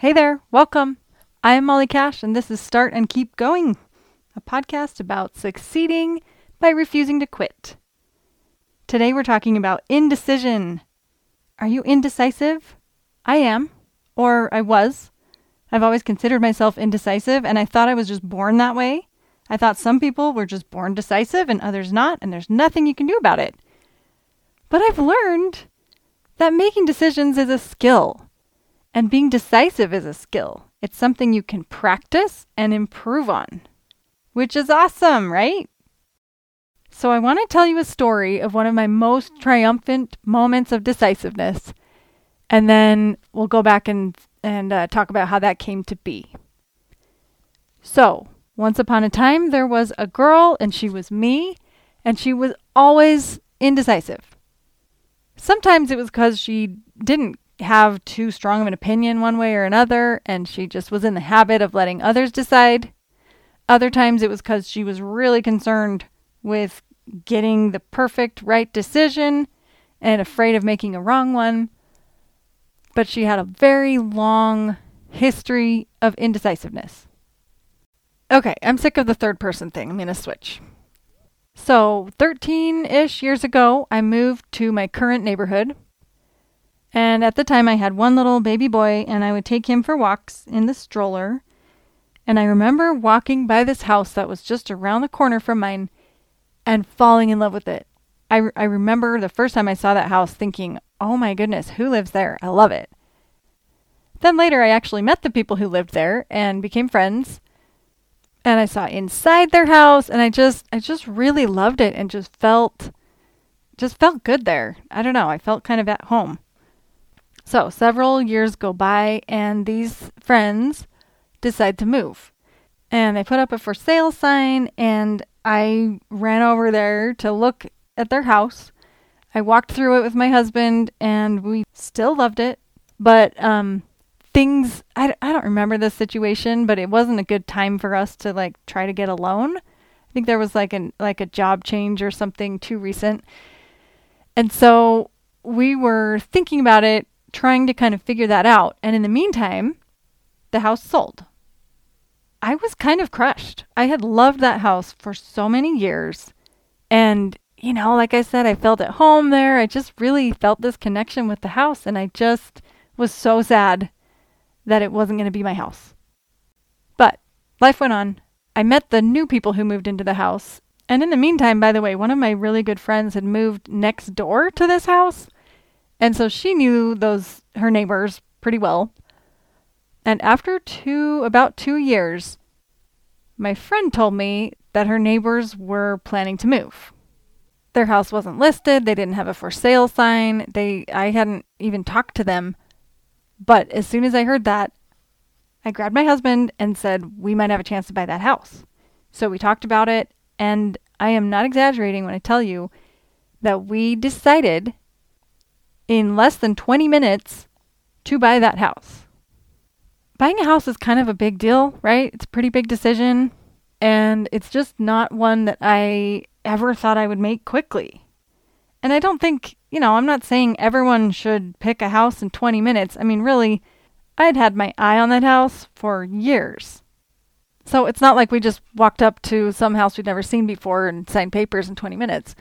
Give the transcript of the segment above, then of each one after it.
Hey there, welcome. I am Molly Cash, and this is Start and Keep Going, a podcast about succeeding by refusing to quit. Today we're talking about indecision. Are you indecisive? I am, or I was. I've always considered myself indecisive, and I thought I was just born that way. I thought some people were just born decisive and others not, and there's nothing you can do about it. But I've learned that making decisions is a skill. And being decisive is a skill. It's something you can practice and improve on, which is awesome, right? So, I want to tell you a story of one of my most triumphant moments of decisiveness, and then we'll go back and, and uh, talk about how that came to be. So, once upon a time, there was a girl, and she was me, and she was always indecisive. Sometimes it was because she didn't have too strong of an opinion one way or another, and she just was in the habit of letting others decide. Other times it was because she was really concerned with getting the perfect right decision and afraid of making a wrong one. But she had a very long history of indecisiveness. Okay, I'm sick of the third person thing. I'm going to switch. So, 13 ish years ago, I moved to my current neighborhood and at the time, I had one little baby boy, and I would take him for walks in the stroller. And I remember walking by this house that was just around the corner from mine and falling in love with it. I, I remember the first time I saw that house thinking, oh my goodness, who lives there? I love it. Then later, I actually met the people who lived there and became friends. And I saw inside their house, and I just, I just really loved it and just felt, just felt good there. I don't know, I felt kind of at home. So several years go by, and these friends decide to move. And they put up a for sale sign, and I ran over there to look at their house. I walked through it with my husband, and we still loved it. But um, things, I, I don't remember the situation, but it wasn't a good time for us to like try to get a loan. I think there was like an like a job change or something too recent. And so we were thinking about it trying to kind of figure that out. And in the meantime, the house sold. I was kind of crushed. I had loved that house for so many years. And, you know, like I said, I felt at home there. I just really felt this connection with the house. And I just was so sad that it wasn't going to be my house. But life went on. I met the new people who moved into the house. And in the meantime, by the way, one of my really good friends had moved next door to this house. And so she knew those her neighbors pretty well. And after two about 2 years, my friend told me that her neighbors were planning to move. Their house wasn't listed, they didn't have a for sale sign. They I hadn't even talked to them. But as soon as I heard that, I grabbed my husband and said, "We might have a chance to buy that house." So we talked about it, and I am not exaggerating when I tell you that we decided in less than 20 minutes to buy that house. Buying a house is kind of a big deal, right? It's a pretty big decision, and it's just not one that I ever thought I would make quickly. And I don't think, you know, I'm not saying everyone should pick a house in 20 minutes. I mean, really, I'd had my eye on that house for years. So it's not like we just walked up to some house we'd never seen before and signed papers in 20 minutes.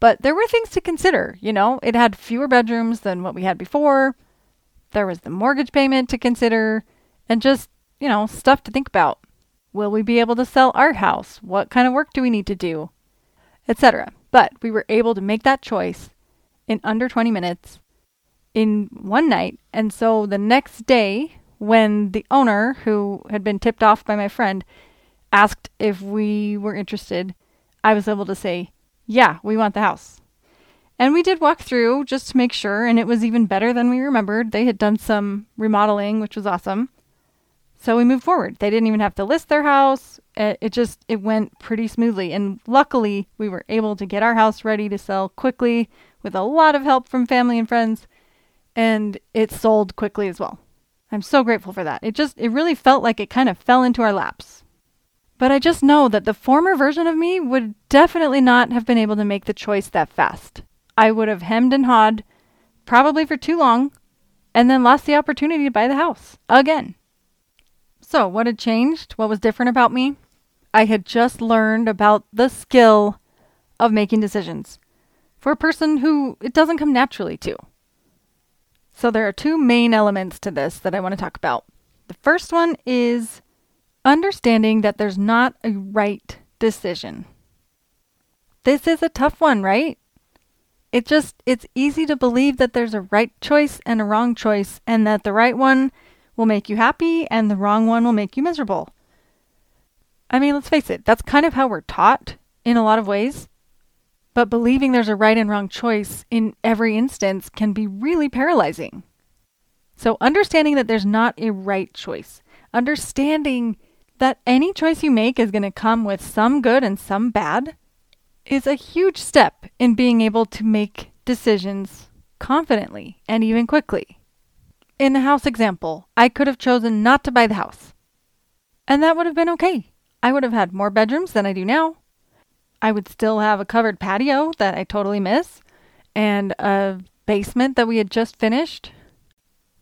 But there were things to consider, you know. It had fewer bedrooms than what we had before. There was the mortgage payment to consider and just, you know, stuff to think about. Will we be able to sell our house? What kind of work do we need to do? Etc. But we were able to make that choice in under 20 minutes in one night. And so the next day, when the owner, who had been tipped off by my friend, asked if we were interested, I was able to say, yeah, we want the house. And we did walk through just to make sure, and it was even better than we remembered. They had done some remodeling, which was awesome. So we moved forward. They didn't even have to list their house. It, it just it went pretty smoothly, and luckily we were able to get our house ready to sell quickly with a lot of help from family and friends, and it sold quickly as well. I'm so grateful for that. It just it really felt like it kind of fell into our laps. But I just know that the former version of me would definitely not have been able to make the choice that fast. I would have hemmed and hawed, probably for too long, and then lost the opportunity to buy the house again. So, what had changed? What was different about me? I had just learned about the skill of making decisions for a person who it doesn't come naturally to. So, there are two main elements to this that I want to talk about. The first one is understanding that there's not a right decision. This is a tough one, right? It just, it's easy to believe that there's a right choice and a wrong choice, and that the right one will make you happy and the wrong one will make you miserable. I mean, let's face it, that's kind of how we're taught in a lot of ways. But believing there's a right and wrong choice in every instance can be really paralyzing. So, understanding that there's not a right choice, understanding that any choice you make is going to come with some good and some bad, is a huge step in being able to make decisions confidently and even quickly. In the house example, I could have chosen not to buy the house. And that would have been okay. I would have had more bedrooms than I do now. I would still have a covered patio that I totally miss and a basement that we had just finished.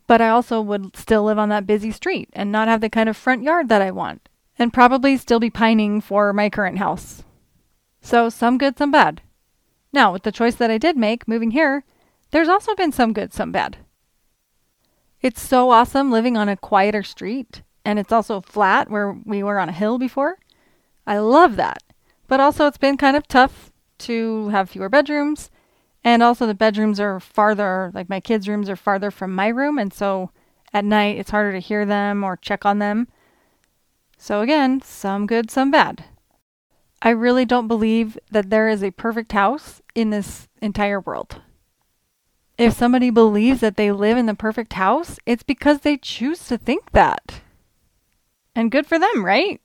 But I also would still live on that busy street and not have the kind of front yard that I want, and probably still be pining for my current house. So, some good, some bad. Now, with the choice that I did make moving here, there's also been some good, some bad. It's so awesome living on a quieter street, and it's also flat where we were on a hill before. I love that. But also, it's been kind of tough to have fewer bedrooms, and also the bedrooms are farther, like my kids' rooms are farther from my room, and so at night it's harder to hear them or check on them. So, again, some good, some bad. I really don't believe that there is a perfect house in this entire world. If somebody believes that they live in the perfect house, it's because they choose to think that. And good for them, right?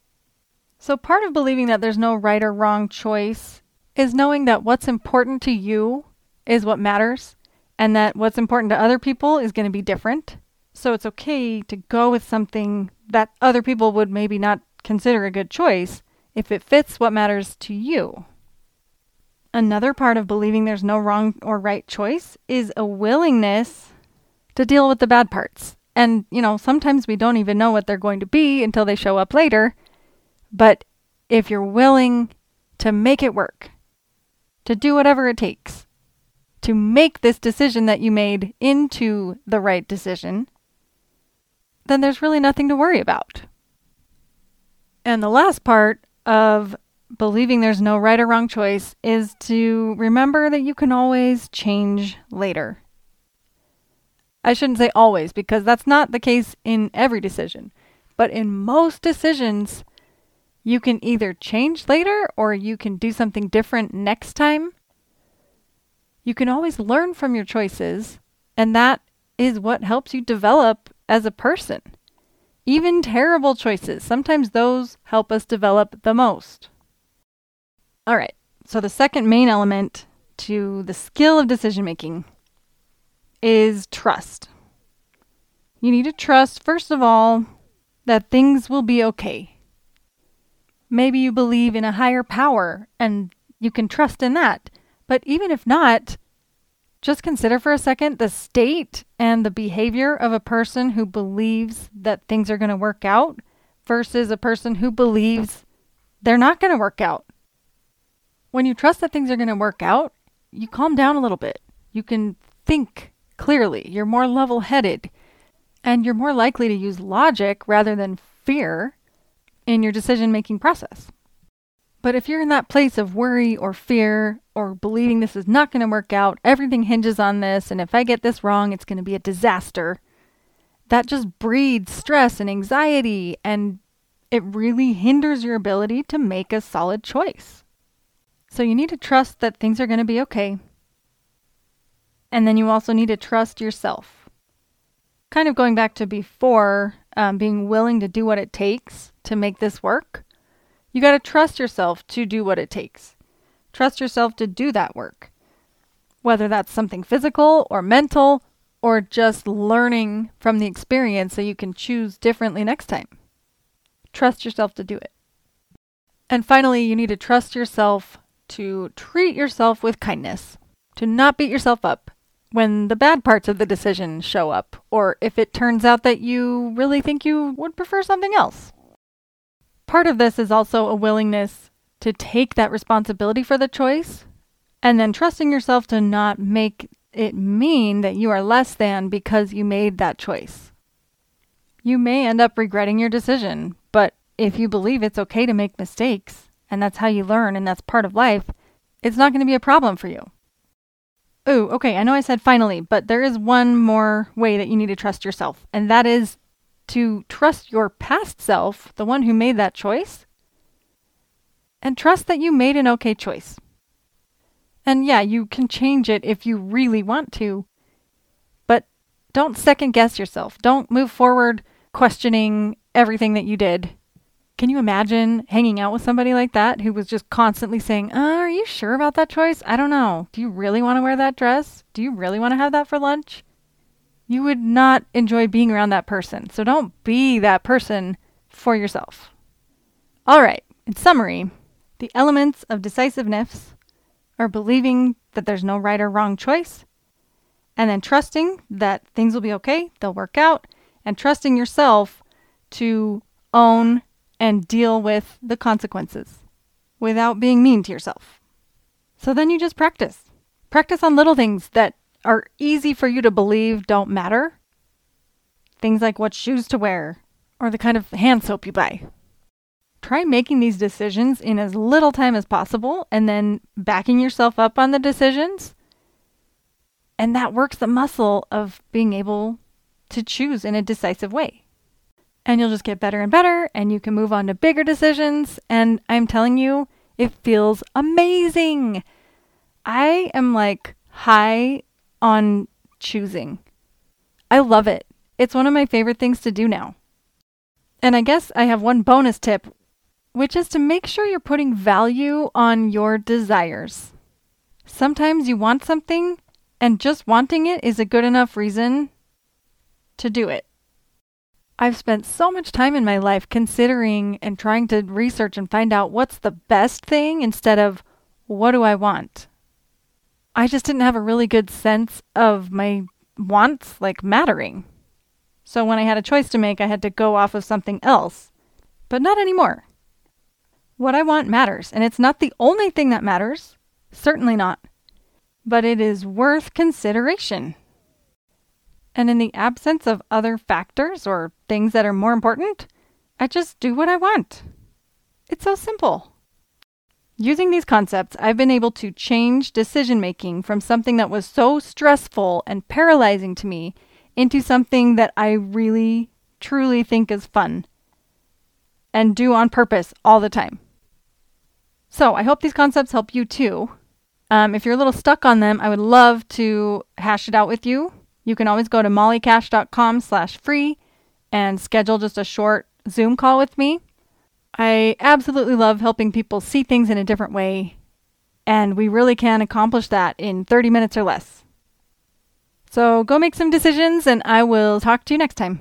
So, part of believing that there's no right or wrong choice is knowing that what's important to you is what matters, and that what's important to other people is going to be different. So, it's okay to go with something that other people would maybe not consider a good choice if it fits what matters to you. Another part of believing there's no wrong or right choice is a willingness to deal with the bad parts. And, you know, sometimes we don't even know what they're going to be until they show up later. But if you're willing to make it work, to do whatever it takes, to make this decision that you made into the right decision, then there's really nothing to worry about. And the last part of believing there's no right or wrong choice is to remember that you can always change later. I shouldn't say always because that's not the case in every decision, but in most decisions, you can either change later or you can do something different next time. You can always learn from your choices, and that is what helps you develop as a person. Even terrible choices, sometimes those help us develop the most. All right, so the second main element to the skill of decision making is trust. You need to trust, first of all, that things will be okay. Maybe you believe in a higher power and you can trust in that. But even if not, just consider for a second the state and the behavior of a person who believes that things are going to work out versus a person who believes they're not going to work out. When you trust that things are going to work out, you calm down a little bit. You can think clearly. You're more level headed. And you're more likely to use logic rather than fear in your decision making process. But if you're in that place of worry or fear or believing this is not going to work out, everything hinges on this, and if I get this wrong, it's going to be a disaster, that just breeds stress and anxiety, and it really hinders your ability to make a solid choice. So you need to trust that things are going to be okay. And then you also need to trust yourself. Kind of going back to before, um, being willing to do what it takes to make this work you got to trust yourself to do what it takes. Trust yourself to do that work. Whether that's something physical or mental or just learning from the experience so you can choose differently next time. Trust yourself to do it. And finally, you need to trust yourself to treat yourself with kindness, to not beat yourself up, when the bad parts of the decision show up, or if it turns out that you really think you would prefer something else. Part of this is also a willingness to take that responsibility for the choice and then trusting yourself to not make it mean that you are less than because you made that choice. You may end up regretting your decision, but if you believe it's okay to make mistakes and that's how you learn and that's part of life, it's not going to be a problem for you. Ooh, okay, I know I said finally, but there is one more way that you need to trust yourself, and that is to trust your past self, the one who made that choice, and trust that you made an okay choice. And yeah, you can change it if you really want to, but don't second guess yourself. Don't move forward questioning everything that you did can you imagine hanging out with somebody like that who was just constantly saying, uh, Are you sure about that choice? I don't know. Do you really want to wear that dress? Do you really want to have that for lunch? You would not enjoy being around that person. So don't be that person for yourself. All right, in summary, the elements of decisiveness are believing that there's no right or wrong choice, and then trusting that things will be okay, they'll work out, and trusting yourself to own and deal with the consequences without being mean to yourself. So then you just practice. Practice on little things that are easy for you to believe don't matter. Things like what shoes to wear or the kind of hand soap you buy. Try making these decisions in as little time as possible and then backing yourself up on the decisions. And that works the muscle of being able to choose in a decisive way and you'll just get better and better and you can move on to bigger decisions and I'm telling you it feels amazing. I am like high on choosing. I love it. It's one of my favorite things to do now. And I guess I have one bonus tip, which is to make sure you're putting value on your desires. Sometimes you want something, and just wanting it is a good enough reason to do it. I've spent so much time in my life considering and trying to research and find out what's the best thing instead of what do I want. I just didn't have a really good sense of my wants like mattering. So when I had a choice to make, I had to go off of something else. But not anymore. What I want matters, and it's not the only thing that matters. Certainly not. But it is worth consideration. And in the absence of other factors or things that are more important, I just do what I want. It's so simple. Using these concepts, I've been able to change decision making from something that was so stressful and paralyzing to me into something that I really, truly think is fun and do on purpose all the time. So I hope these concepts help you too. Um, if you're a little stuck on them, I would love to hash it out with you. You can always go to mollycash.com slash free and schedule just a short Zoom call with me. I absolutely love helping people see things in a different way, and we really can accomplish that in 30 minutes or less. So go make some decisions, and I will talk to you next time.